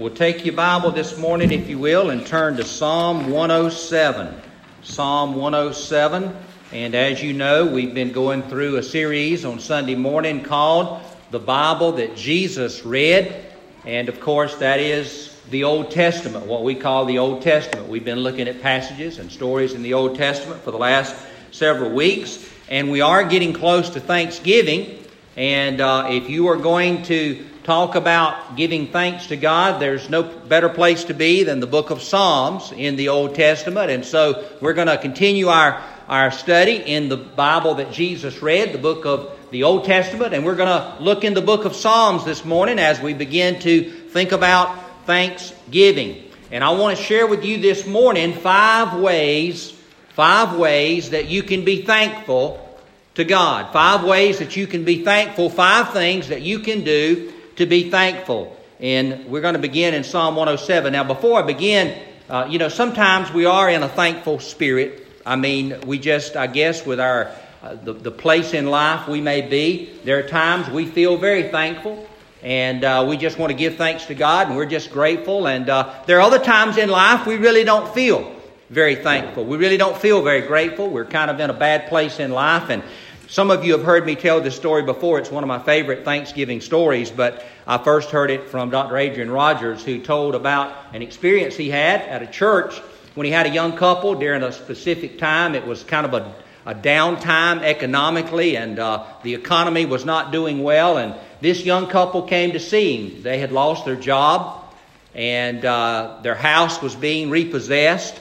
We'll take your Bible this morning, if you will, and turn to Psalm 107. Psalm 107. And as you know, we've been going through a series on Sunday morning called The Bible That Jesus Read. And of course, that is the Old Testament, what we call the Old Testament. We've been looking at passages and stories in the Old Testament for the last several weeks. And we are getting close to Thanksgiving. And uh, if you are going to talk about giving thanks to God, there's no better place to be than the book of Psalms in the Old Testament. And so we're going to continue our, our study in the Bible that Jesus read, the book of the Old Testament. And we're going to look in the book of Psalms this morning as we begin to think about thanksgiving. And I want to share with you this morning five ways, five ways that you can be thankful to God. Five ways that you can be thankful, five things that you can do to be thankful. And we're going to begin in Psalm 107. Now, before I begin, uh, you know, sometimes we are in a thankful spirit. I mean, we just, I guess, with our uh, the, the place in life we may be, there are times we feel very thankful. And uh, we just want to give thanks to God, and we're just grateful. And uh, there are other times in life we really don't feel very thankful. We really don't feel very grateful. We're kind of in a bad place in life. And some of you have heard me tell this story before. It's one of my favorite Thanksgiving stories, but I first heard it from Dr. Adrian Rogers, who told about an experience he had at a church when he had a young couple during a specific time. It was kind of a, a downtime economically, and uh, the economy was not doing well. And this young couple came to see him. They had lost their job, and uh, their house was being repossessed.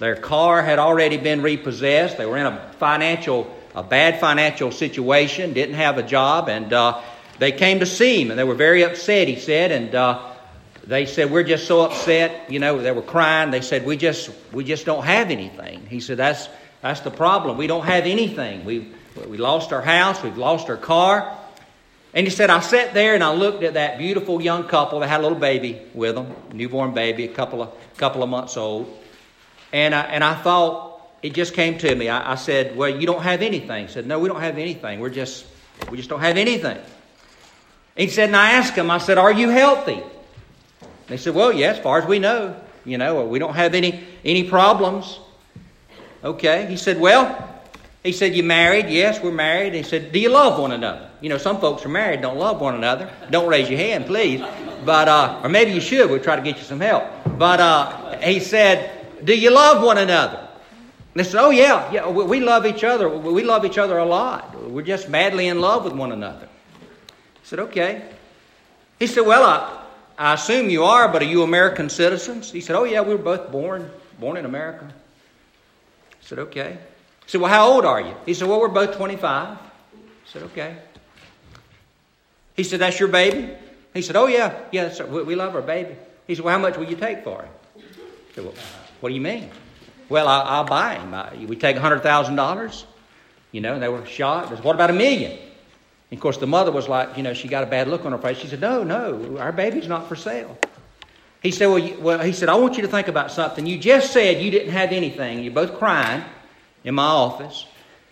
Their car had already been repossessed. They were in a financial a bad financial situation, didn't have a job, and uh, they came to see him, and they were very upset, he said, and uh, they said, We're just so upset. You know, they were crying. They said, We just, we just don't have anything. He said, That's, that's the problem. We don't have anything. we we lost our house, we've lost our car. And he said, I sat there and I looked at that beautiful young couple that had a little baby with them, newborn baby, a couple of, couple of months old. And I, and I thought, it just came to me. I, I, said, Well, you don't have anything. He said, No, we don't have anything. We're just, we just don't have anything. He said, and I asked him, I said, Are you healthy? They said, Well, yes, as far as we know. You know, we don't have any, any problems. Okay. He said, Well, he said, You married? Yes, we're married. He said, Do you love one another? You know, some folks are married, don't love one another. Don't raise your hand, please. But, uh, or maybe you should. We'll try to get you some help. But uh, he said, Do you love one another? They said, "Oh yeah, yeah, we love each other. We love each other a lot. We're just madly in love with one another." I said, "Okay." He said, "Well, I, I assume you are, but are you American citizens?" He said, "Oh yeah, we were both born born in America." I said, "Okay." He said, "Well, how old are you?" He said, "Well, we're both 25." I said, "Okay." He said, "That's your baby?" He said, "Oh yeah, yeah, we love our baby." He said, "Well, how much will you take for him?" I said, "Well, what do you mean?" Well, I, will buy him. I, we take $100,000. You know, and they were shot. What about a million? And of course, the mother was like, you know, she got a bad look on her face. She said, No, no, our baby's not for sale. He said, well, you, well, he said, I want you to think about something. You just said you didn't have anything. You're both crying in my office.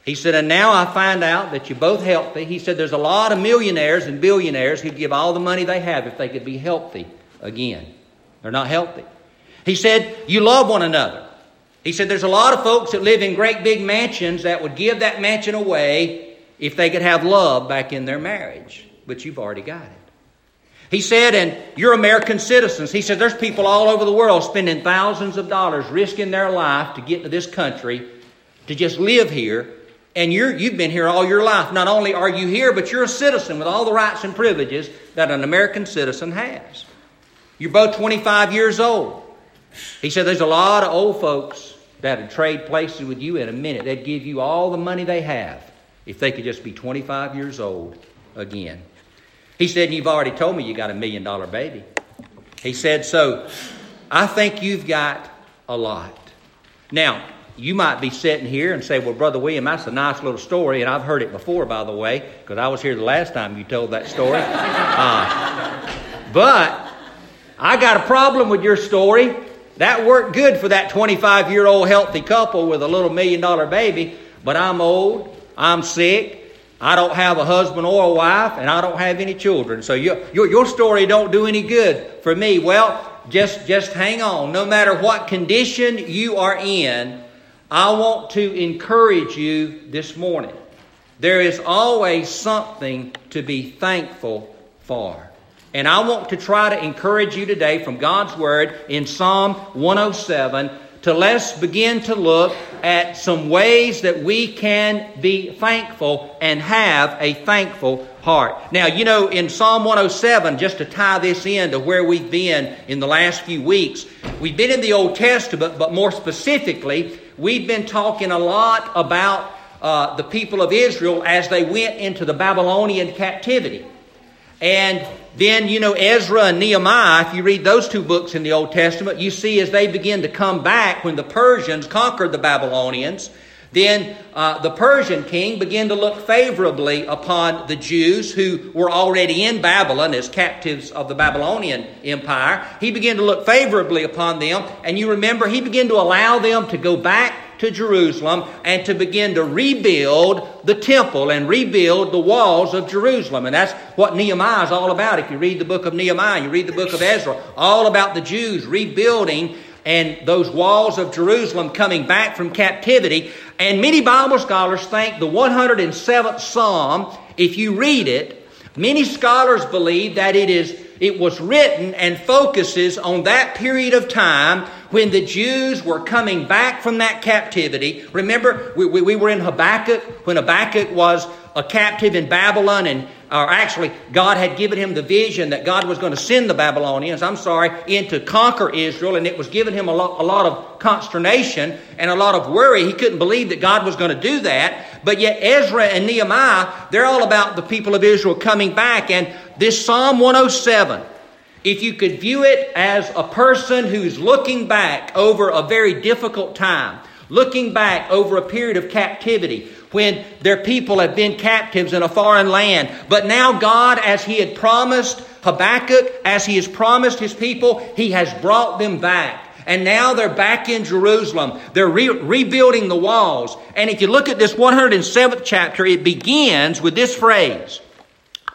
He said, and now I find out that you're both healthy. He said, there's a lot of millionaires and billionaires who'd give all the money they have if they could be healthy again. They're not healthy. He said, you love one another. He said there's a lot of folks that live in great big mansions that would give that mansion away if they could have love back in their marriage, but you've already got it. He said, and you're American citizens. He said there's people all over the world spending thousands of dollars risking their life to get to this country to just live here. And you're, you've been here all your life. Not only are you here, but you're a citizen with all the rights and privileges that an American citizen has. You're both 25 years old. He said there's a lot of old folks that'd trade places with you in a minute. They'd give you all the money they have if they could just be 25 years old again. He said, You've already told me you got a million dollar baby. He said, So I think you've got a lot. Now, you might be sitting here and say, Well, Brother William, that's a nice little story, and I've heard it before, by the way, because I was here the last time you told that story. Uh, but I got a problem with your story that worked good for that 25 year old healthy couple with a little million dollar baby, but I'm old, I'm sick, I don't have a husband or a wife, and I don't have any children. So your, your, your story don't do any good for me. Well, just, just hang on. No matter what condition you are in, I want to encourage you this morning. There is always something to be thankful for. And I want to try to encourage you today from God's Word in Psalm 107 to let's begin to look at some ways that we can be thankful and have a thankful heart. Now, you know, in Psalm 107, just to tie this in to where we've been in the last few weeks, we've been in the Old Testament, but more specifically, we've been talking a lot about uh, the people of Israel as they went into the Babylonian captivity. And then, you know, Ezra and Nehemiah, if you read those two books in the Old Testament, you see as they begin to come back when the Persians conquered the Babylonians, then uh, the Persian king began to look favorably upon the Jews who were already in Babylon as captives of the Babylonian Empire. He began to look favorably upon them, and you remember he began to allow them to go back to Jerusalem and to begin to rebuild the temple and rebuild the walls of Jerusalem. And that's what Nehemiah is all about. If you read the book of Nehemiah, you read the book of Ezra, all about the Jews rebuilding and those walls of Jerusalem coming back from captivity. And many Bible scholars think the 107th Psalm, if you read it, many scholars believe that it is it was written and focuses on that period of time when the Jews were coming back from that captivity. Remember, we, we, we were in Habakkuk when Habakkuk was a captive in Babylon, and or actually, God had given him the vision that God was going to send the Babylonians, I'm sorry, in to conquer Israel, and it was giving him a lot, a lot of consternation and a lot of worry. He couldn't believe that God was going to do that. But yet, Ezra and Nehemiah, they're all about the people of Israel coming back, and this Psalm 107 if you could view it as a person who's looking back over a very difficult time, looking back over a period of captivity when their people have been captives in a foreign land, but now God, as He had promised Habakkuk, as He has promised His people, He has brought them back. And now they're back in Jerusalem. They're re- rebuilding the walls. And if you look at this 107th chapter, it begins with this phrase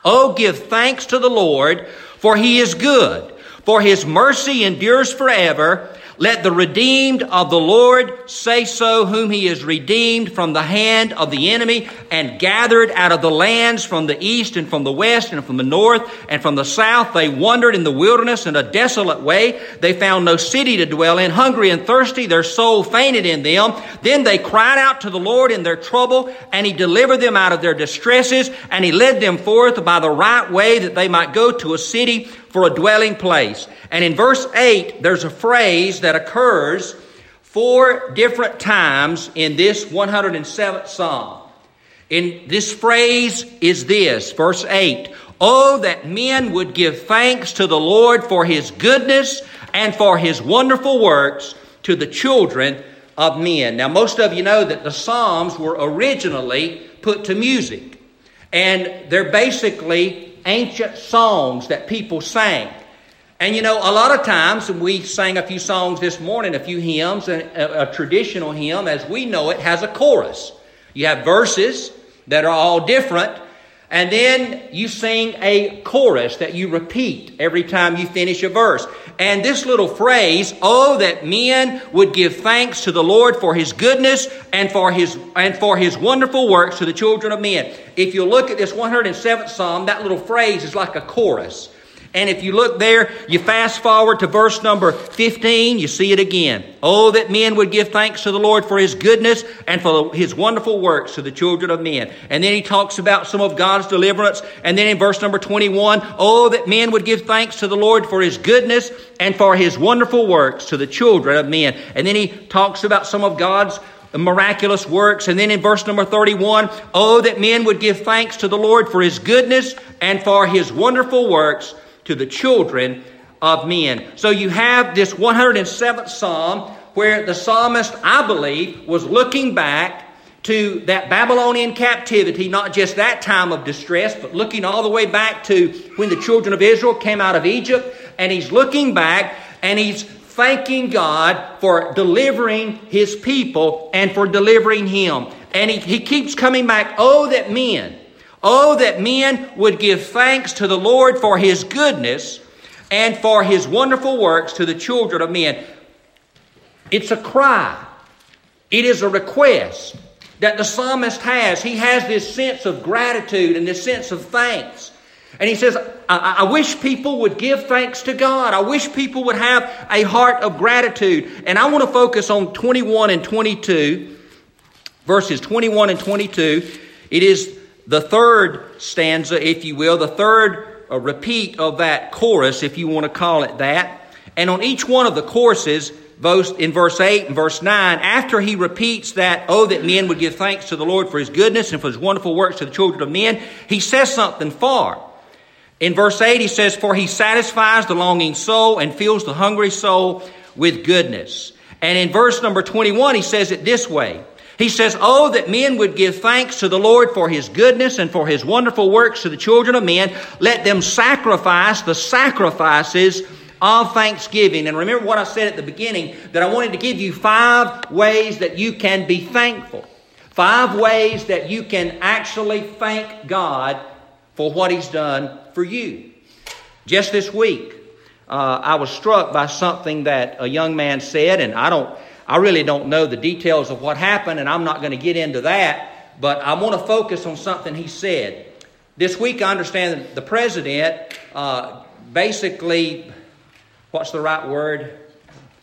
Oh, give thanks to the Lord, for he is good, for his mercy endures forever. Let the redeemed of the Lord say so, whom he has redeemed from the hand of the enemy and gathered out of the lands from the east and from the west and from the north and from the south. They wandered in the wilderness in a desolate way. They found no city to dwell in. Hungry and thirsty, their soul fainted in them. Then they cried out to the Lord in their trouble, and he delivered them out of their distresses, and he led them forth by the right way that they might go to a city for a dwelling place. And in verse 8, there's a phrase that occurs four different times in this 107th Psalm. In this phrase is this, verse 8. Oh, that men would give thanks to the Lord for his goodness and for his wonderful works to the children of men. Now, most of you know that the Psalms were originally put to music, and they're basically ancient songs that people sang. And you know, a lot of times we sang a few songs this morning, a few hymns, and a, a, traditional hymn, as we know it, has a chorus. You have verses that are all different, and then you sing a chorus that you repeat every time you finish a verse. And this little phrase, oh, that men would give thanks to the Lord for his goodness and for his, and for his wonderful works to the children of men. If you look at this 107th Psalm, that little phrase is like a chorus. And if you look there, you fast forward to verse number 15, you see it again. Oh, that men would give thanks to the Lord for his goodness and for his wonderful works to the children of men. And then he talks about some of God's deliverance. And then in verse number 21, oh, that men would give thanks to the Lord for his goodness and for his wonderful works to the children of men. And then he talks about some of God's miraculous works. And then in verse number 31, oh, that men would give thanks to the Lord for his goodness and for his wonderful works to the children of men. So you have this 107th Psalm where the psalmist, I believe, was looking back to that Babylonian captivity, not just that time of distress, but looking all the way back to when the children of Israel came out of Egypt. And he's looking back and he's thanking God for delivering his people and for delivering him. And he, he keeps coming back, oh, that men Oh, that men would give thanks to the Lord for his goodness and for his wonderful works to the children of men. It's a cry, it is a request that the psalmist has. He has this sense of gratitude and this sense of thanks. And he says, I, I, wish people would give thanks to God. I wish people would have a heart of gratitude. And I want to focus on 21 and 22, verses 21 and 22. It is the third stanza, if you will, the third repeat of that chorus, if you want to call it that. And on each one of the both in verse 8 and verse 9, after he repeats that, oh, that men would give thanks to the Lord for his goodness and for his wonderful works to the children of men, he says something far. In verse 8, he says, For he satisfies the longing soul and fills the hungry soul with goodness. And in verse number 21, he says it this way. He says, Oh, that men would give thanks to the Lord for his goodness and for his wonderful works to the children of men. Let them sacrifice the sacrifices of thanksgiving. And remember what I said at the beginning that I wanted to give you five ways that you can be thankful. Five ways that you can actually thank God for what He's done for you. Just this week, uh, I was struck by something that a young man said, and I don't, I really don't know the details of what happened, and I'm not going to get into that. But I want to focus on something he said. This week, I understand the president uh, basically, what's the right word?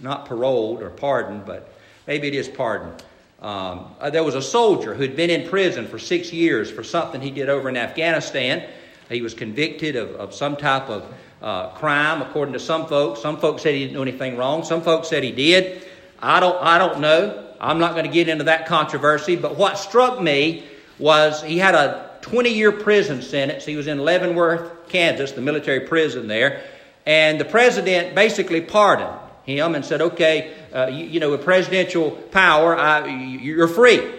Not paroled or pardoned, but maybe it is pardoned. Um, uh, there was a soldier who'd been in prison for six years for something he did over in Afghanistan. He was convicted of, of some type of uh, crime, according to some folks. Some folks said he didn't do anything wrong. Some folks said he did. I don't, I don't know. I'm not going to get into that controversy. But what struck me was he had a 20 year prison sentence. He was in Leavenworth, Kansas, the military prison there. And the president basically pardoned him and said, okay, uh, you, you, know, with presidential power, I, you're free.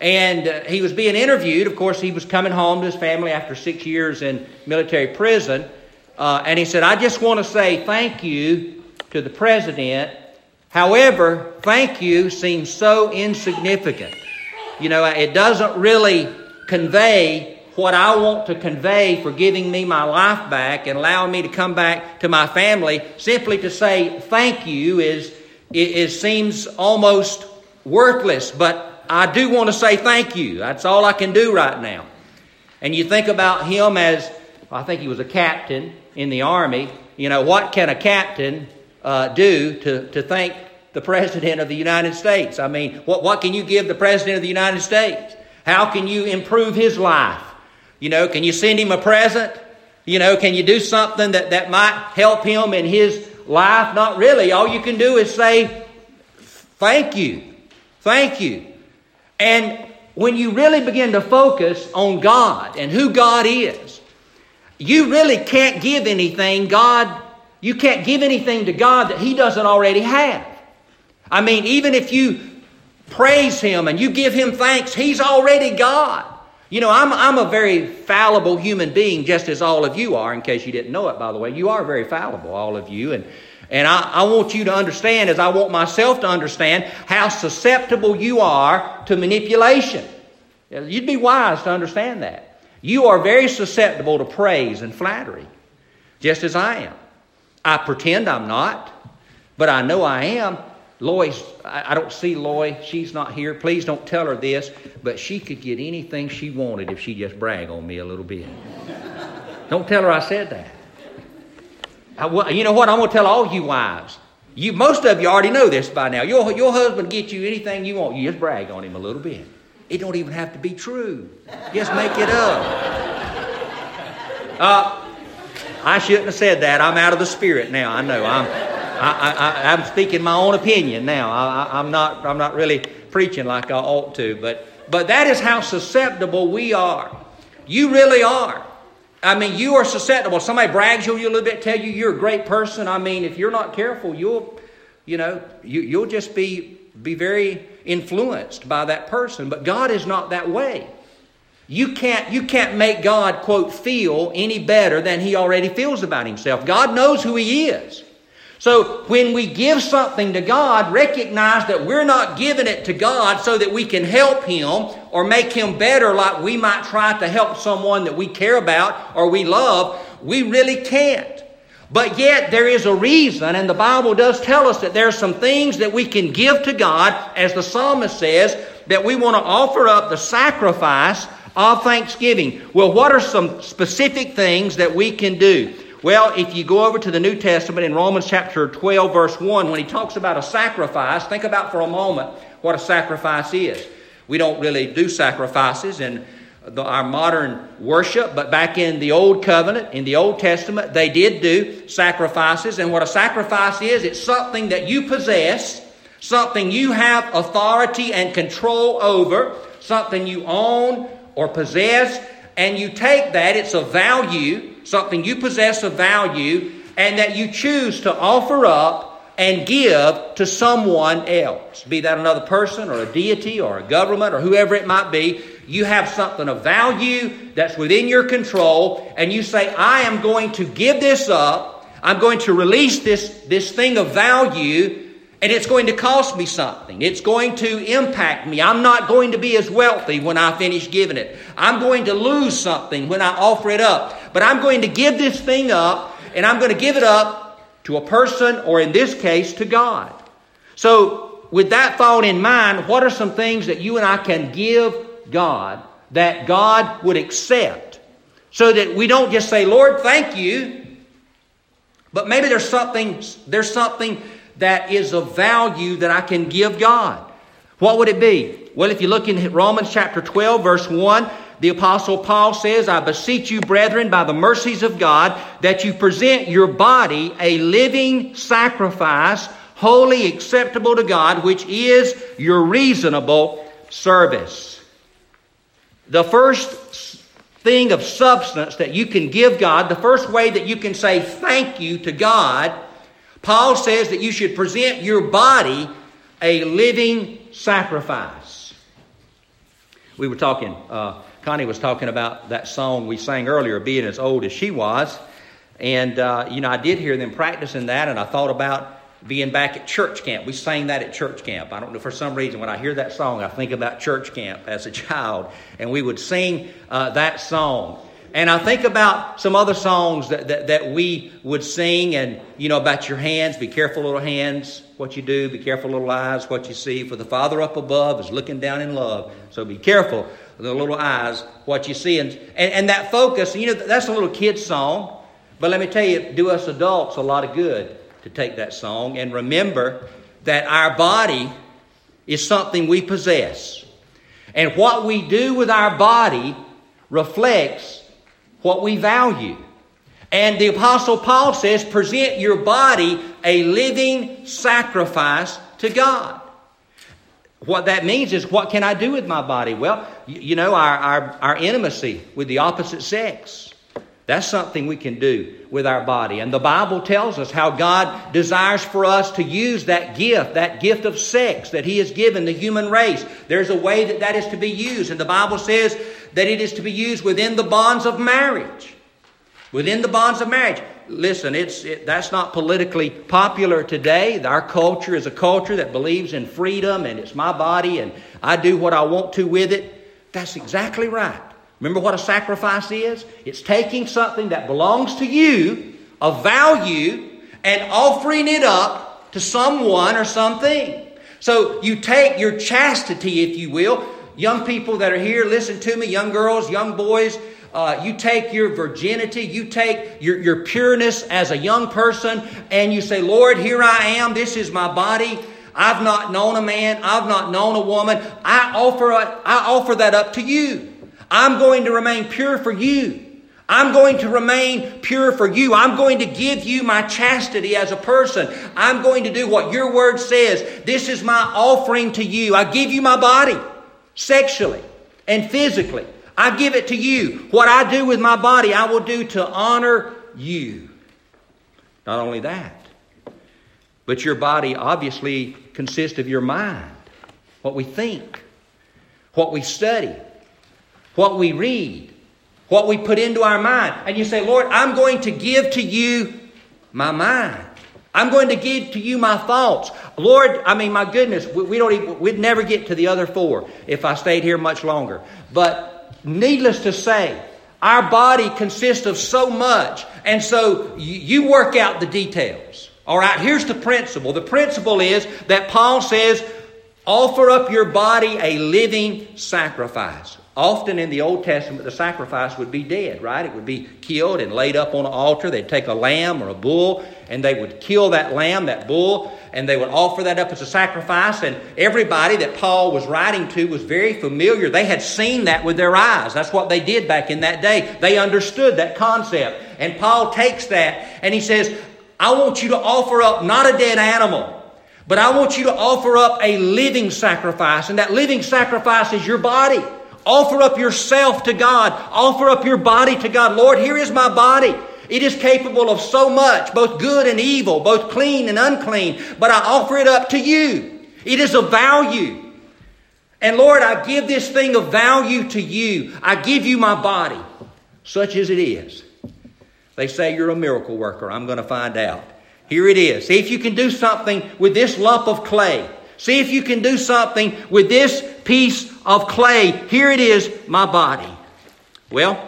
And uh, he was being interviewed. Of course, he was coming home to his family after six years in military prison. Uh, and he said, I just want to say thank you to the president. However, thank you seems so insignificant. You know, it doesn't really convey what I want to convey for giving me my life back and allowing me to come back to my family. Simply to say thank you is, it, seems almost worthless. But I do want to say thank you. That's all I can do right now. And you think about him as, I think he was a captain in the army. You know, what can a captain uh, do to, to thank the President of the United States? I mean, what, what can you give the President of the United States? How can you improve his life? You know, can you send him a present? You know, can you do something that, that might help him in his life? Not really. All you can do is say, thank you. Thank you. And when you really begin to focus on God and who God is, you really can't give anything God, you can't give anything to God that He doesn't already have. I mean, even if you praise Him and you give Him thanks, He's already God. You know, I'm, I'm a very fallible human being, just as all of you are, in case you didn't know it, by the way. You are very fallible, all of you. And and I, I, want you to understand, as I want myself to understand, how susceptible you are to manipulation. You'd be wise to understand that. You are very susceptible to praise and flattery, just as I am. I pretend I'm not, but I know I am. Lois, I don't see Loy. She's not here. Please don't tell her this, but she could get anything she wanted if she just brag on me a little bit. don't tell her I said that. I, you know what? I'm going to tell all you wives. You, most of you already know this by now. Your, your husband gets you anything you want. You just brag on him a little bit. It don't even have to be true. Just make it up. Uh, I shouldn't have said that. I'm out of the spirit now. I know. I'm, I, I'm speaking my own opinion now. I, I'm, not, I'm not really preaching like I ought to. But, but that is how susceptible we are. You really are. I mean, you are susceptible. Somebody brags you a little bit, tell you you're a great person. I mean, if you're not careful, you'll, you know, you, you'll just be, be very influenced by that person. But God is not that way. You can't, you can't make God, quote, feel any better than he already feels about himself. God knows who he is. So when we give something to God, recognize that we're not giving it to God so that we can help him or make him better like we might try to help someone that we care about or we love, we really can't. But yet, there is a reason, and the Bible does tell us that there are some things that we can give to God, as the psalmist says, that we want to offer up the sacrifice of thanksgiving. Well, what are some specific things that we can do? Well, if you go over to the New Testament in Romans chapter 12, verse 1, when he talks about a sacrifice, think about for a moment what a sacrifice is. We don't really do sacrifices in the, our modern worship, but back in the Old Covenant, in the Old Testament, they did do sacrifices. And what a sacrifice is, it's something that you possess, something you have authority and control over, something you own or possess, and you take that, it's a value, something you possess of value, and that you choose to offer up and give to someone else, be that another person or a deity or a government or whoever it might be. You have something of value that's within your control, and you say, I am going to give this up. I'm going to release this, this thing of value and it's going to cost me something. It's going to impact me. I'm not going to be as wealthy when I finish giving it. I'm going to lose something when I offer it up. But I'm going to give this thing up, and I'm going to give it up to a person, or in this case, to God. So, with that thought in mind, what are some things that you and I can give God that God would accept? So that we don't just say, Lord, thank you, but maybe there's something, there's something that is of value that I can give God. What would it be? Well, if you look in Romans chapter 12, verse 1, the Apostle Paul says, I beseech you, brethren, by the mercies of God, that you present your body a living sacrifice, wholly acceptable to God, which is your reasonable service. The first thing of substance that you can give God, the first way that you can say thank you to God, Paul says that you should present your body a living sacrifice. We were talking, uh, Connie was talking about that song we sang earlier, being as old as she was. And, uh, you know, I did hear them practicing that, and I thought about being back at church camp. We sang that at church camp. I don't know, for some reason, when I hear that song, I think about church camp as a child. And we would sing uh, that song. And I think about some other songs that, that, that, we would sing, and you know, about your hands. Be careful, little hands, what you do. Be careful, little eyes, what you see. For the Father up above is looking down in love. So be careful, the little eyes, what you see. And, and, and that focus, you know, that's a little kid song. But let me tell you, it do us adults a lot of good to take that song and remember that our body is something we possess. And what we do with our body reflects what we value. And the Apostle Paul says, present your body a living sacrifice to God. What that means is, what can I do with my body? Well, you know, our, our, our intimacy with the opposite sex. That's something we can do with our body. And the Bible tells us how God desires for us to use that gift, that gift of sex that He has given the human race. There's a way that that is to be used. And the Bible says that it is to be used within the bonds of marriage. Within the bonds of marriage. Listen, it's, it, that's not politically popular today. Our culture is a culture that believes in freedom and it's my body and I do what I want to with it. That's exactly right. Remember what a sacrifice is? It's taking something that belongs to you, of value, and offering it up to someone or something. So you take your chastity, if you will. Young people that are here, listen to me, young girls, young boys. Uh, you take your virginity, you take your, your pureness as a young person, and you say, Lord, here I am. This is my body. I've not known a man. I've not known a woman. I offer, I offer that up to you. I'm going to remain pure for you. I'm going to remain pure for you. I'm going to give you my chastity as a person. I'm going to do what your word says. This is my offering to you. I give you my body sexually and physically. I give it to you. What I do with my body, I will do to honor you. Not only that, but your body obviously consists of your mind, what we think, what we study, what we read, what we put into our mind. And you say, Lord, I'm going to give to you my mind. I'm going to give to you my thoughts. Lord, I mean, my goodness, we, we don't even, we'd never get to the other four if I stayed here much longer. But needless to say, our body consists of so much, and so you, you work out the details. All right, here's the principle. The principle is that Paul says, offer up your body a living sacrifice. Often in the Old Testament, the sacrifice would be dead, right? It would be killed and laid up on an altar. They'd take a lamb or a bull, and they would kill that lamb, that bull, and they would offer that up as a sacrifice. And everybody that Paul was writing to was very familiar. They had seen that with their eyes. That's what they did back in that day. They understood that concept. And Paul takes that and he says, I want you to offer up not a dead animal, but I want you to offer up a living sacrifice. And that living sacrifice is your body. Offer up yourself to God. Offer up your body to God. Lord, here is my body. It is capable of so much, both good and evil, both clean and unclean, but I offer it up to you. It is of value. And Lord, I give this thing of value to you. I give you my body, such as it is. They say you're a miracle worker. I'm going to find out. Here it is. See if you can do something with this lump of clay. See if you can do something with this piece of clay. Here it is, my body. Well,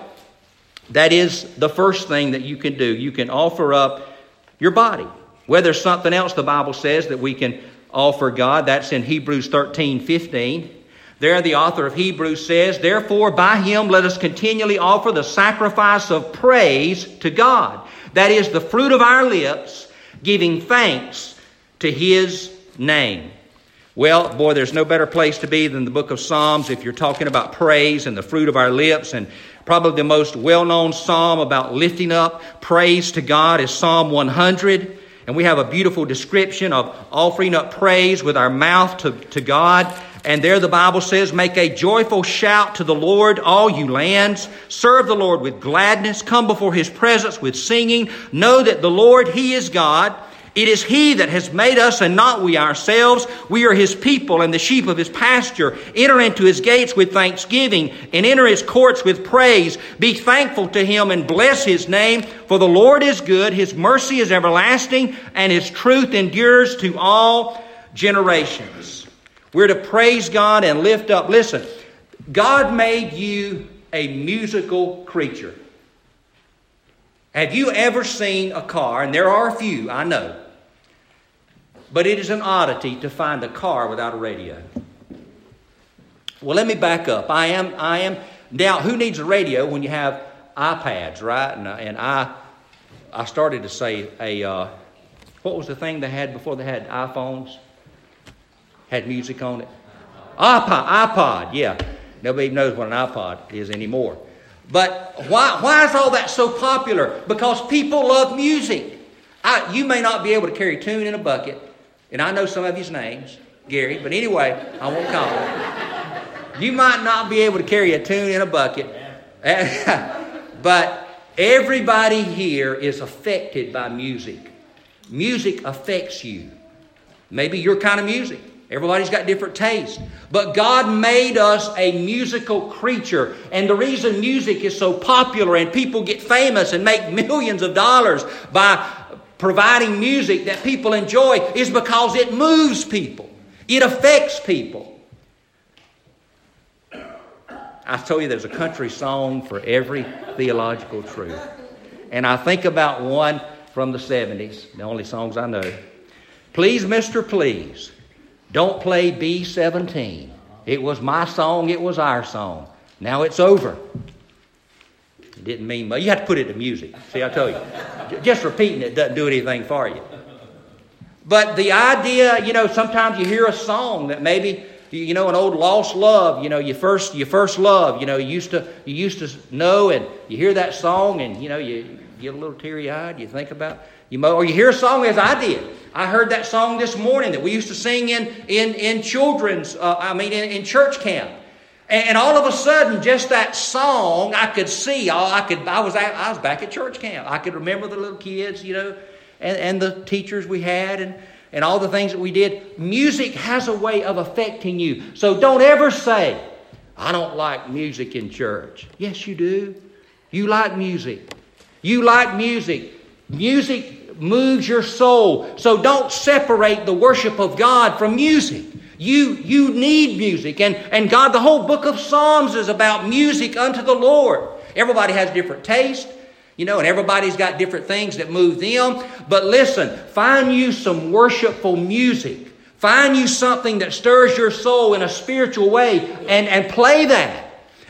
that is the first thing that you can do. You can offer up your body. Whether something else the Bible says that we can offer God, that's in Hebrews 13 15. There, the author of Hebrews says, Therefore, by him let us continually offer the sacrifice of praise to God. That is the fruit of our lips, giving thanks to his name. Well, boy, there's no better place to be than the book of Psalms if you're talking about praise and the fruit of our lips. And probably the most well known psalm about lifting up praise to God is Psalm 100. And we have a beautiful description of offering up praise with our mouth to, to God. And there the Bible says, Make a joyful shout to the Lord, all you lands. Serve the Lord with gladness. Come before his presence with singing. Know that the Lord, he is God. It is He that has made us and not we ourselves. We are His people and the sheep of His pasture. Enter into His gates with thanksgiving and enter His courts with praise. Be thankful to Him and bless His name. For the Lord is good, His mercy is everlasting, and His truth endures to all generations. We're to praise God and lift up. Listen, God made you a musical creature. Have you ever seen a car, and there are a few, I know, but it is an oddity to find a car without a radio. Well, let me back up. I am, I am, now, who needs a radio when you have iPads, right? And, uh, and I, I started to say a, uh, what was the thing they had before they had iPhones? Had music on it? iPod, iPod, yeah. Nobody knows what an iPod is anymore. But why, why is all that so popular? Because people love music. I, you may not be able to carry tune in a bucket, and I know some of his names, Gary, but anyway, I won't call him. You might not be able to carry a tune in a bucket, but everybody here is affected by music. Music affects you. Maybe your kind of music. Everybody's got different tastes. But God made us a musical creature. And the reason music is so popular and people get famous and make millions of dollars by providing music that people enjoy is because it moves people, it affects people. I tell you there's a country song for every theological truth. And I think about one from the 70s, the only songs I know. Please, Mr. Please, don't play B17. It was my song, it was our song. Now it's over. It didn't mean much. You have to put it to music. See, I tell you. Just repeating it doesn't do anything for you. But the idea, you know, sometimes you hear a song that maybe you know an old lost love you know your first your first love you know you used to you used to know and you hear that song and you know you get a little teary eyed you think about you or you hear a song as I did I heard that song this morning that we used to sing in in in children's uh, I mean in, in church camp and all of a sudden, just that song, I could see. I could. I was. I was back at church camp. I could remember the little kids, you know, and, and the teachers we had, and and all the things that we did. Music has a way of affecting you. So don't ever say, "I don't like music in church." Yes, you do. You like music. You like music. Music moves your soul. So don't separate the worship of God from music. You, you need music. And, and God, the whole book of Psalms is about music unto the Lord. Everybody has different taste, you know, and everybody's got different things that move them. But listen, find you some worshipful music. Find you something that stirs your soul in a spiritual way and, and play that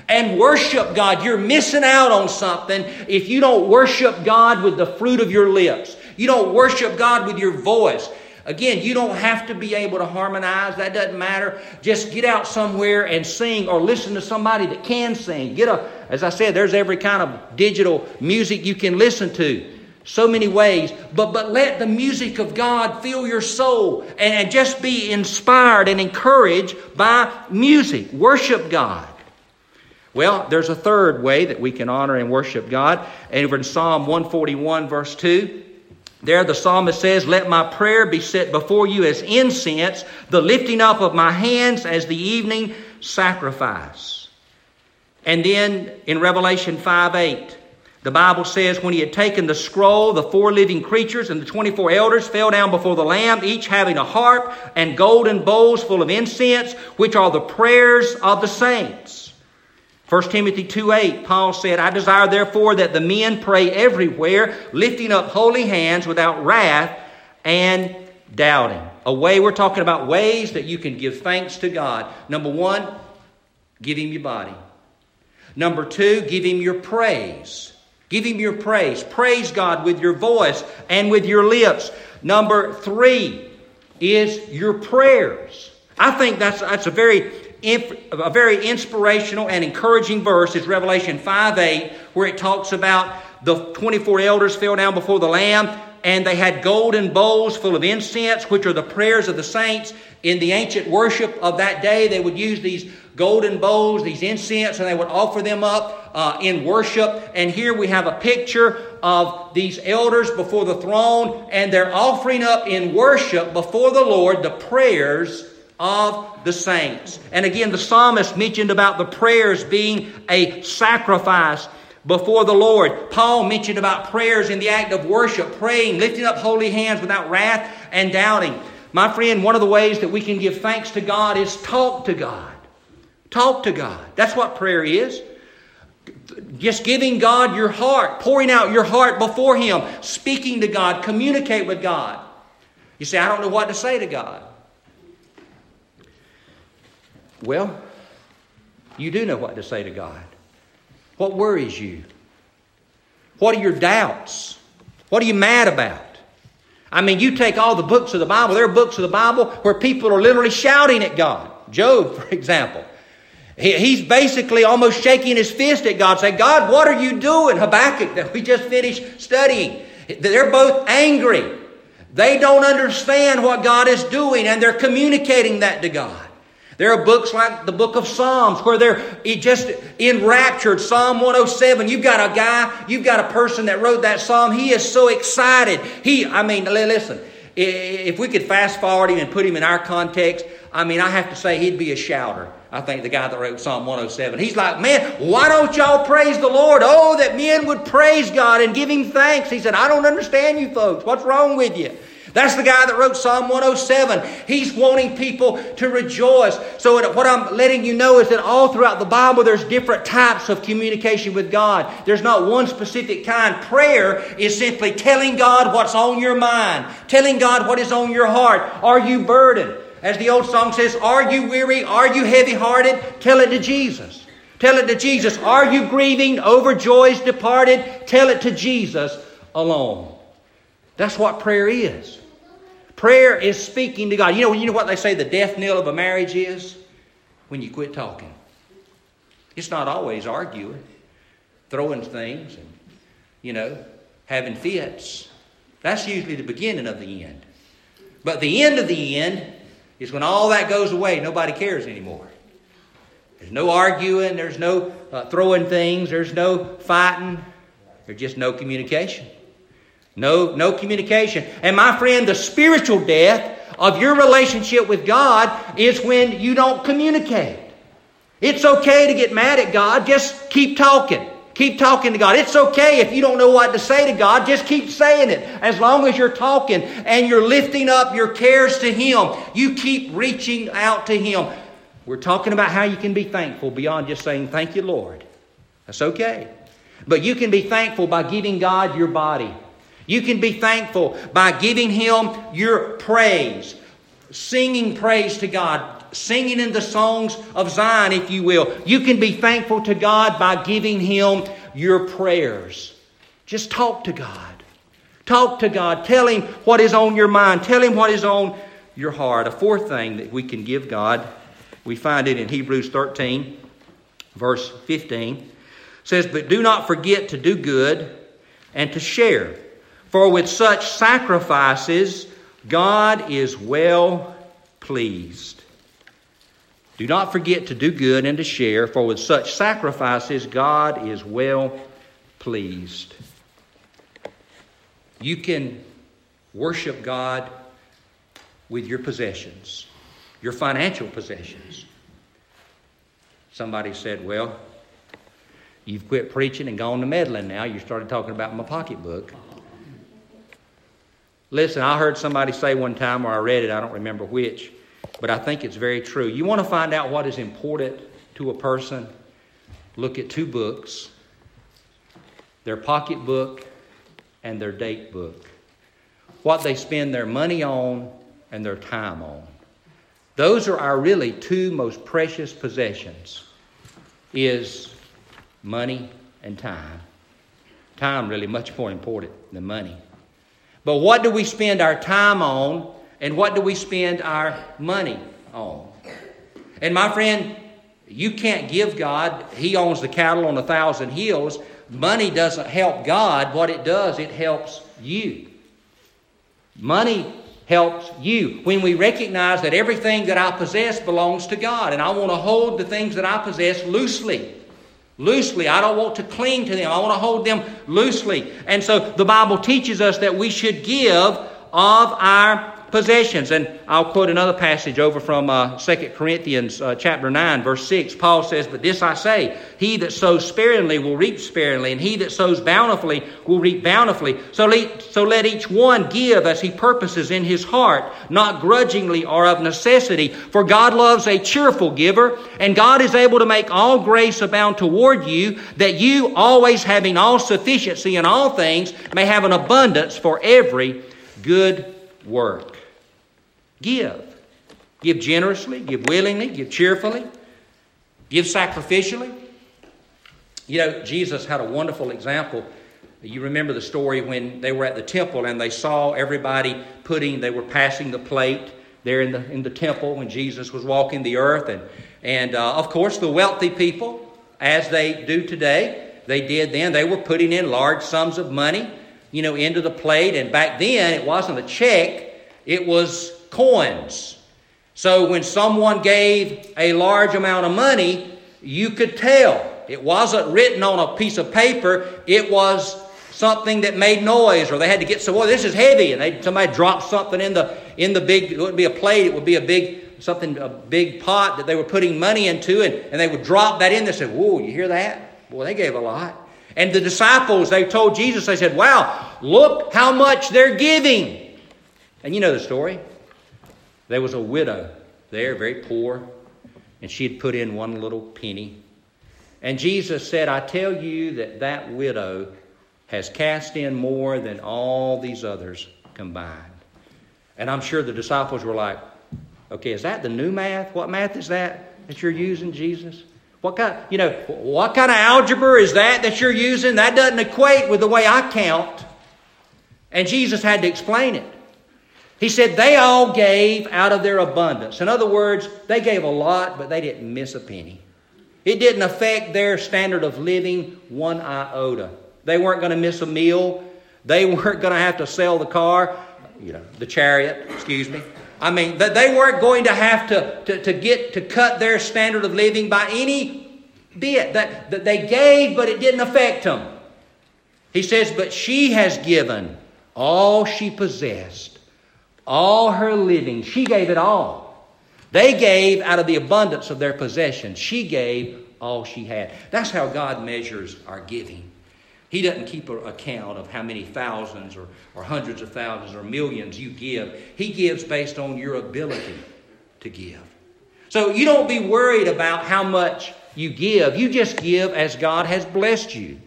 and worship God. You're missing out on something if you don't worship God with the fruit of your lips. You don't worship God with your voice. Again, you don't have to be able to harmonize. That doesn't matter. Just get out somewhere and sing or listen to somebody that can sing. Get a, as I said, there's every kind of digital music you can listen to. So many ways. But, but let the music of God fill your soul and, and just be inspired and encouraged by music. Worship God. Well, there's a third way that we can honor and worship God. And over in Psalm 141, verse 2, there the psalmist says, Let my prayer be set before you as incense, the lifting up of my hands as the evening sacrifice. And then in Revelation 5 8, the Bible says, When he had taken the scroll, the four living creatures and the 24 elders fell down before the Lamb, each having a harp and golden bowls full of incense, which are the prayers of the saints. 1 Timothy 2 8, Paul said, I desire therefore that the men pray everywhere, lifting up holy hands without wrath and doubting. A way, we're talking about ways that you can give thanks to God. Number one, give Him your body. Number two, give Him your praise. Give Him your praise. Praise God with your voice and with your lips. Number three is your prayers. I think that's, that's a very a very inspirational and encouraging verse is Revelation 5 8, where it talks about the 24 elders fell down before the Lamb, and they had golden bowls full of incense, which are the prayers of the saints. In the ancient worship of that day, they would use these golden bowls, these incense, and they would offer them up uh, in worship. And here we have a picture of these elders before the throne, and they're offering up in worship before the Lord the prayers of the saints. And again, the psalmist mentioned about the prayers being a sacrifice before the Lord. Paul mentioned about prayers in the act of worship, praying, lifting up holy hands without wrath and doubting. My friend, one of the ways that we can give thanks to God is talk to God. Talk to God. That's what prayer is. Just giving God your heart, pouring out your heart before Him, speaking to God, communicate with God. You say, I don't know what to say to God. Well, you do know what to say to God. What worries you? What are your doubts? What are you mad about? I mean, you take all the books of the Bible, there are books of the Bible where people are literally shouting at God. Job, for example. He's basically almost shaking his fist at God, saying, God, what are you doing? Habakkuk, that we just finished studying. They're both angry. They don't understand what God is doing, and they're communicating that to God. There are books like the book of Psalms where they're just enraptured. Psalm 107. You've got a guy, you've got a person that wrote that psalm. He is so excited. He, I mean, listen, if we could fast forward him and put him in our context, I mean, I have to say he'd be a shouter. I think the guy that wrote Psalm 107. He's like, man, why don't y'all praise the Lord? Oh, that men would praise God and give him thanks. He said, I don't understand you folks. What's wrong with you? That's the guy that wrote Psalm 107. He's wanting people to rejoice. So, what I'm letting you know is that all throughout the Bible, there's different types of communication with God. There's not one specific kind. Prayer is simply telling God what's on your mind, telling God what is on your heart. Are you burdened? As the old song says, Are you weary? Are you heavy hearted? Tell it to Jesus. Tell it to Jesus. Are you grieving over joys departed? Tell it to Jesus alone. That's what prayer is. Prayer is speaking to God. You know, you know what they say the death knell of a marriage is? When you quit talking. It's not always arguing, throwing things, and, you know, having fits. That's usually the beginning of the end. But the end of the end is when all that goes away, nobody cares anymore. There's no arguing, there's no uh, throwing things, there's no fighting, there's just no communication. No, no communication. And my friend, the spiritual death of your relationship with God is when you don't communicate. It's okay to get mad at God, just keep talking. Keep talking to God. It's okay if you don't know what to say to God. Just keep saying it. As long as you're talking and you're lifting up your cares to Him, you keep reaching out to Him. We're talking about how you can be thankful beyond just saying, Thank you, Lord. That's okay. But you can be thankful by giving God your body. You can be thankful by giving Him your praise, singing praise to God, singing in the songs of Zion, if you will. You can be thankful to God by giving Him your prayers. Just talk to God. Talk to God. Tell Him what is on your mind. Tell Him what is on your heart. A fourth thing that we can give God, we find it in Hebrews 13, verse 15, says, But do not forget to do good and to share, for with such sacrifices God is well pleased. Do not forget to do good and to share, for with such sacrifices God is well pleased. You can worship God with your possessions, your financial possessions. Somebody said, Well, you've quit preaching and gone to meddling now. You started talking about my pocketbook. Listen, I heard somebody say one time, or I read it, I don't remember which but I think it's very true. You want to find out what is important to a person? Look at two books their pocketbook and their date book. What they spend their money on and their time on. Those are our really two most precious possessions is money and time. Time really much more important than money. But what do we spend our time on and what do we spend our money on? And my friend, you can't give God, He owns the cattle on a thousand hills. Money doesn't help God. What it does, it helps you. Money helps you. When we recognize that everything that I possess belongs to God, and I want to hold the things that I possess loosely. Loosely. I don't want to cling to them. I want to hold them loosely. And so the Bible teaches us that we should give of our possessions. And I'll quote another passage over from uh, 2 Corinthians uh, chapter 9, verse 6. Paul says, But this I say, he that sows sparingly will reap sparingly, and he that sows bountifully will reap bountifully. So let, so let each one give as he purposes in his heart, not grudgingly or of necessity. For God loves a cheerful giver, and God is able to make all grace abound toward you, that you, always having all sufficiency in all things, may have an abundance for every good work. Give. Give generously, give willingly, give cheerfully, give sacrificially. You know, Jesus had a wonderful example. You remember the story when they were at the temple and they saw everybody putting, they were passing the plate there in the, in the temple when Jesus was walking the earth. And, and uh, of course, the wealthy people, as they do today, they did then, they were putting in large sums of money, you know, into the plate. And back then, it wasn't a check, it was coins. So when someone gave a large amount of money, you could tell. It wasn't written on a piece of paper, it was something that made noise, or they had to get some, well, this is heavy, and they, somebody dropped something in the, in the big, it would be a plate, it would be a big, something, a big pot that they were putting money into, and, and they would drop that in They said, Whoa, you hear that? Boy, they gave a lot. And the disciples, they told Jesus, they said, Wow, look how much they're giving. And you know the story. There was a widow there, very poor, and she had put in one little penny. And Jesus said, I tell you that that widow has cast in more than all these others combined. And I'm sure the disciples were like, okay, is that the new math? What math is that that you're using, Jesus? What kind, you know, what kind of algebra is that that you're using? That doesn't equate with the way I count. And Jesus had to explain it. He said they all gave out of their abundance. In other words, they gave a lot, but they didn't miss a penny. It didn't affect their standard of living one iota. They weren't going to miss a meal. They weren't going to have to sell the car, you know, the chariot, excuse me. I mean, they weren't going to have to, to, to get to cut their standard of living by any bit. That, that they gave, but it didn't affect them. He says, But she has given all she possessed all her living. She gave it all. They gave out of the abundance of their possessions. She gave all she had. That's how God measures our giving. He doesn't keep an account of how many thousands or, or hundreds of thousands or millions you give. He gives based on your ability to give. So you don't be worried about how much you give. You just give as God has blessed you.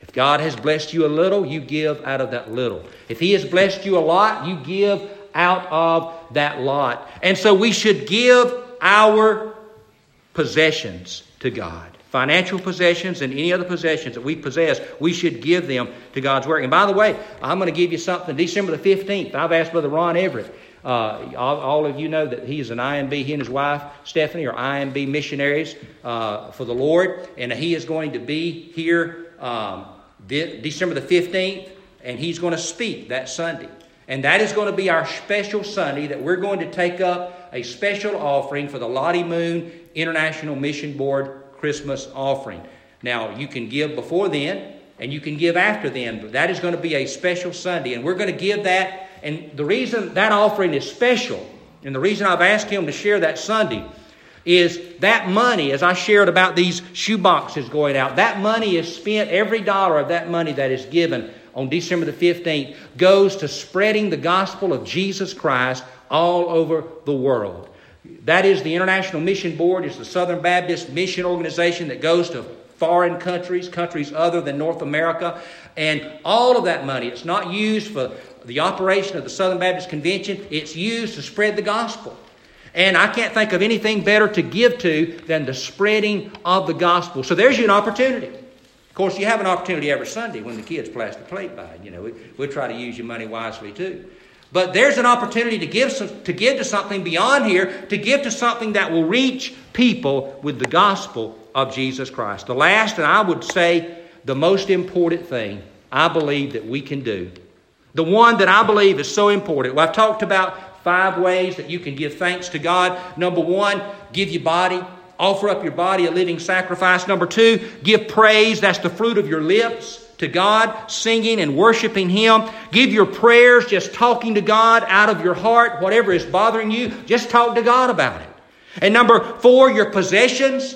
If God has blessed you a little, you give out of that little. If He has blessed you a lot, you give out of that lot. And so we should give our possessions to God. Financial possessions and any other possessions that we possess, we should give them to God's work. And by the way, I'm going to give you something December the 15th. I've asked Brother Ron Everett. Uh, all, all, of you know that he is an IMB. He and his wife, Stephanie, are IMB missionaries uh, for the Lord. And he is going to be here um, de- December the 15th, and he's going to speak that Sunday. And that is going to be our special Sunday that we're going to take up a special offering for the Lottie Moon International Mission Board Christmas offering. Now, you can give before then and you can give after then, but that is going to be a special Sunday. And we're going to give that. And the reason that offering is special, and the reason I've asked him to share that Sunday, is that money, as I shared about these shoe boxes going out, that money is spent, every dollar of that money that is given on December the 15th goes to spreading the gospel of Jesus Christ all over the world. That is the International Mission Board, is the Southern Baptist Mission Organization that goes to foreign countries, countries other than North America. And all of that money, it's not used for the operation of the Southern Baptist Convention, it's used to spread the gospel. And I can't think of anything better to give to than the spreading of the gospel. So there's you an opportunity. Of course, you have an opportunity every Sunday when the kids pass the plate by. You know, we, we try to use your money wisely too. But there's an opportunity to give, some, to give to something beyond here, to give to something that will reach people with the gospel of Jesus Christ. The last, and I would say the most important thing I believe that we can do, the one that I believe is so important. Well, I've talked about five ways that you can give thanks to God. Number one, give your body. Offer up your body a living sacrifice. Number two, give praise. That's the fruit of your lips to God, singing and worshiping Him. Give your prayers, just talking to God out of your heart. Whatever is bothering you, just talk to God about it. And number four, your possessions.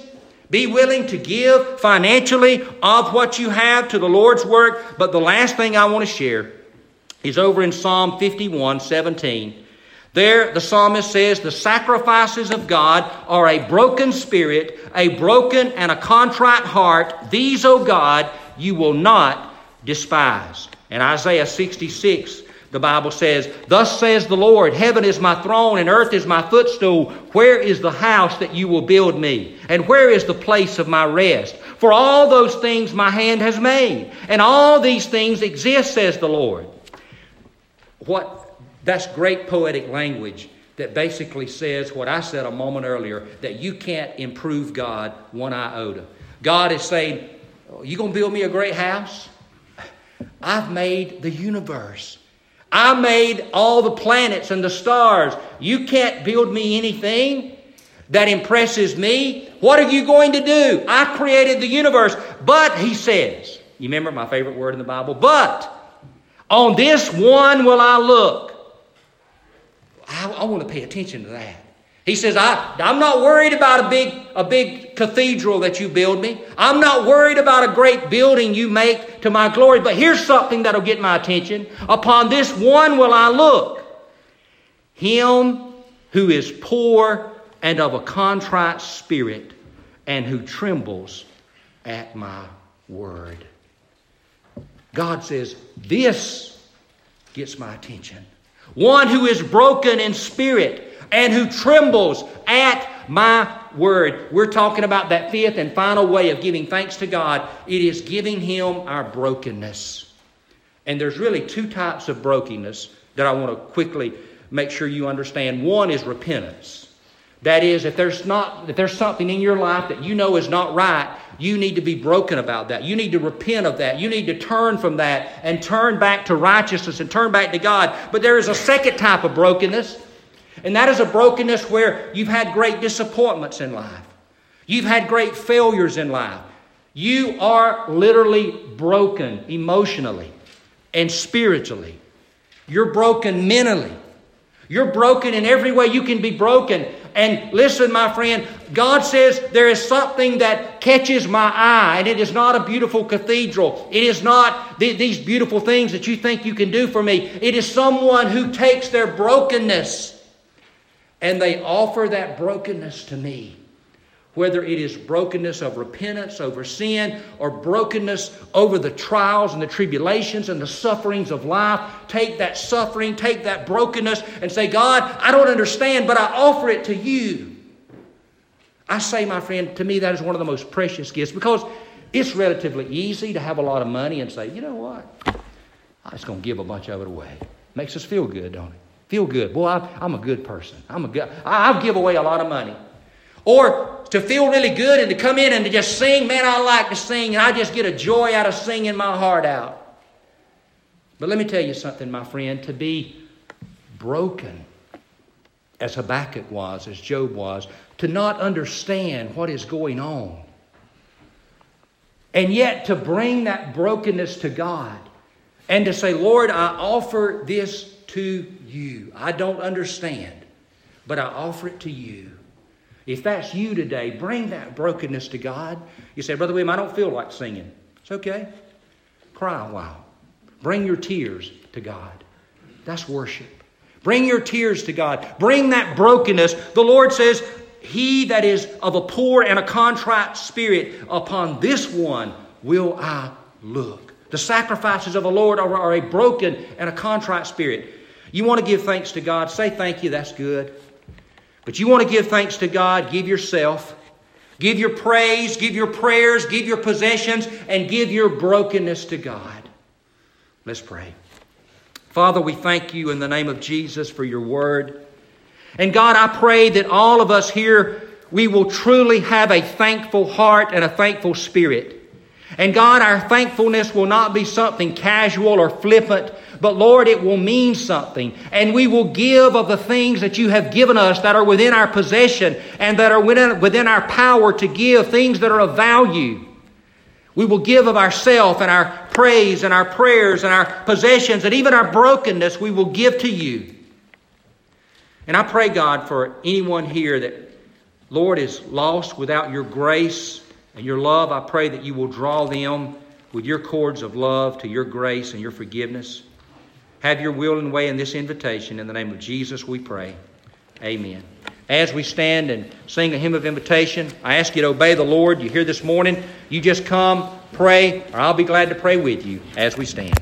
Be willing to give financially of what you have to the Lord's work. But the last thing I want to share is over in Psalm 51 17. There, the psalmist says, The sacrifices of God are a broken spirit, a broken and a contrite heart. These, O God, you will not despise. In Isaiah 66, the Bible says, Thus says the Lord, Heaven is my throne and earth is my footstool. Where is the house that you will build me? And where is the place of my rest? For all those things my hand has made, and all these things exist, says the Lord. What that's great poetic language that basically says what I said a moment earlier that you can't improve God one iota. God is saying, oh, You to build me a great house? I've made the universe. I made all the planets and the stars. You can't build me anything that impresses me. What are you going to do? I created the universe. But, he says, you remember my favorite word in the Bible? But, on this one will I look I, I want to pay attention to that. He says, I, I'm not worried about a big, a big cathedral that you build me. I'm not worried about a great building you make to my glory. But here's something that'll get my attention. Upon this one will I look. Him who is poor and of a contrite spirit and who trembles at my word. God says, This gets my attention one who is broken in spirit and who trembles at my word. We're talking about that fifth and final way of giving thanks to God. It is giving Him our brokenness. And there's really two types of brokenness that I want to quickly make sure you understand. One is repentance. That is, if there's not, if there's something in your life that you know is not right, you need to be broken about that. You need to repent of that. You need to turn from that and turn back to righteousness and turn back to God. But there is a second type of brokenness, and that is a brokenness where you've had great disappointments in life. You've had great failures in life. You are literally broken emotionally and spiritually. You're broken mentally. You're broken in every way you can be broken. And listen, my friend, God says there is something that catches my eye, and it is not a beautiful cathedral. It is not th- these beautiful things that you think you can do for me. It is someone who takes their brokenness and they offer that brokenness to me whether it is brokenness of repentance over sin or brokenness over the trials and the tribulations and the sufferings of life. Take that suffering, take that brokenness, and say, God, I don't understand, but I offer it to you. I say, my friend, to me, that is one of the most precious gifts because it's relatively easy to have a lot of money and say, you know what? I'm just going to give a bunch of it away. Makes us feel good, don't it? Feel good. Boy, I, am a good person. I'm a good, I'll give away a lot of money. Or to feel really good and to come in and to just sing, man, I like to sing and I just get a joy out of singing my heart out. But let me tell you something, my friend, to be broken as Habakkuk was, as Job was, to not understand what is going on, and yet to bring that brokenness to God and to say, Lord, I offer this to you. I don't understand, but I offer it to you. If that's you today, bring that brokenness to God. You say, Brother William, I don't feel like singing. It's okay. Cry a while. Bring your tears to God. That's worship. Bring your tears to God. Bring that brokenness. The Lord says, He that is of a poor and a contrite spirit, upon this one will I look. The sacrifices of the Lord are, are a broken and a contrite spirit. You want to give thanks to God? Say thank you. That's good. But you want to give thanks to God, give yourself. Give your praise, give your prayers, give your possessions, and give your brokenness to God. Let's pray. Father, we thank you in the name of Jesus for your word. And God, I pray that all of us here, we will truly have a thankful heart and a thankful spirit. And God, our thankfulness will not be something casual or flippant, but Lord, it will mean something. And we will give of the things that you have given us that are within our possession and that are within, within our power to give, things that are of value. We will give of ourself and our praise and our prayers and our possessions and even our brokenness, we will give to you. And I pray, God, for anyone here that, Lord, is lost without your grace and your love. I pray that you will draw them with your cords of love to your grace and your forgiveness. Have your will and way in this invitation. In the name of Jesus, we pray. Amen. As we stand and sing a hymn of invitation, I ask you to obey the Lord. You hear this morning, you just come, pray, or I'll be glad to pray with you as we stand.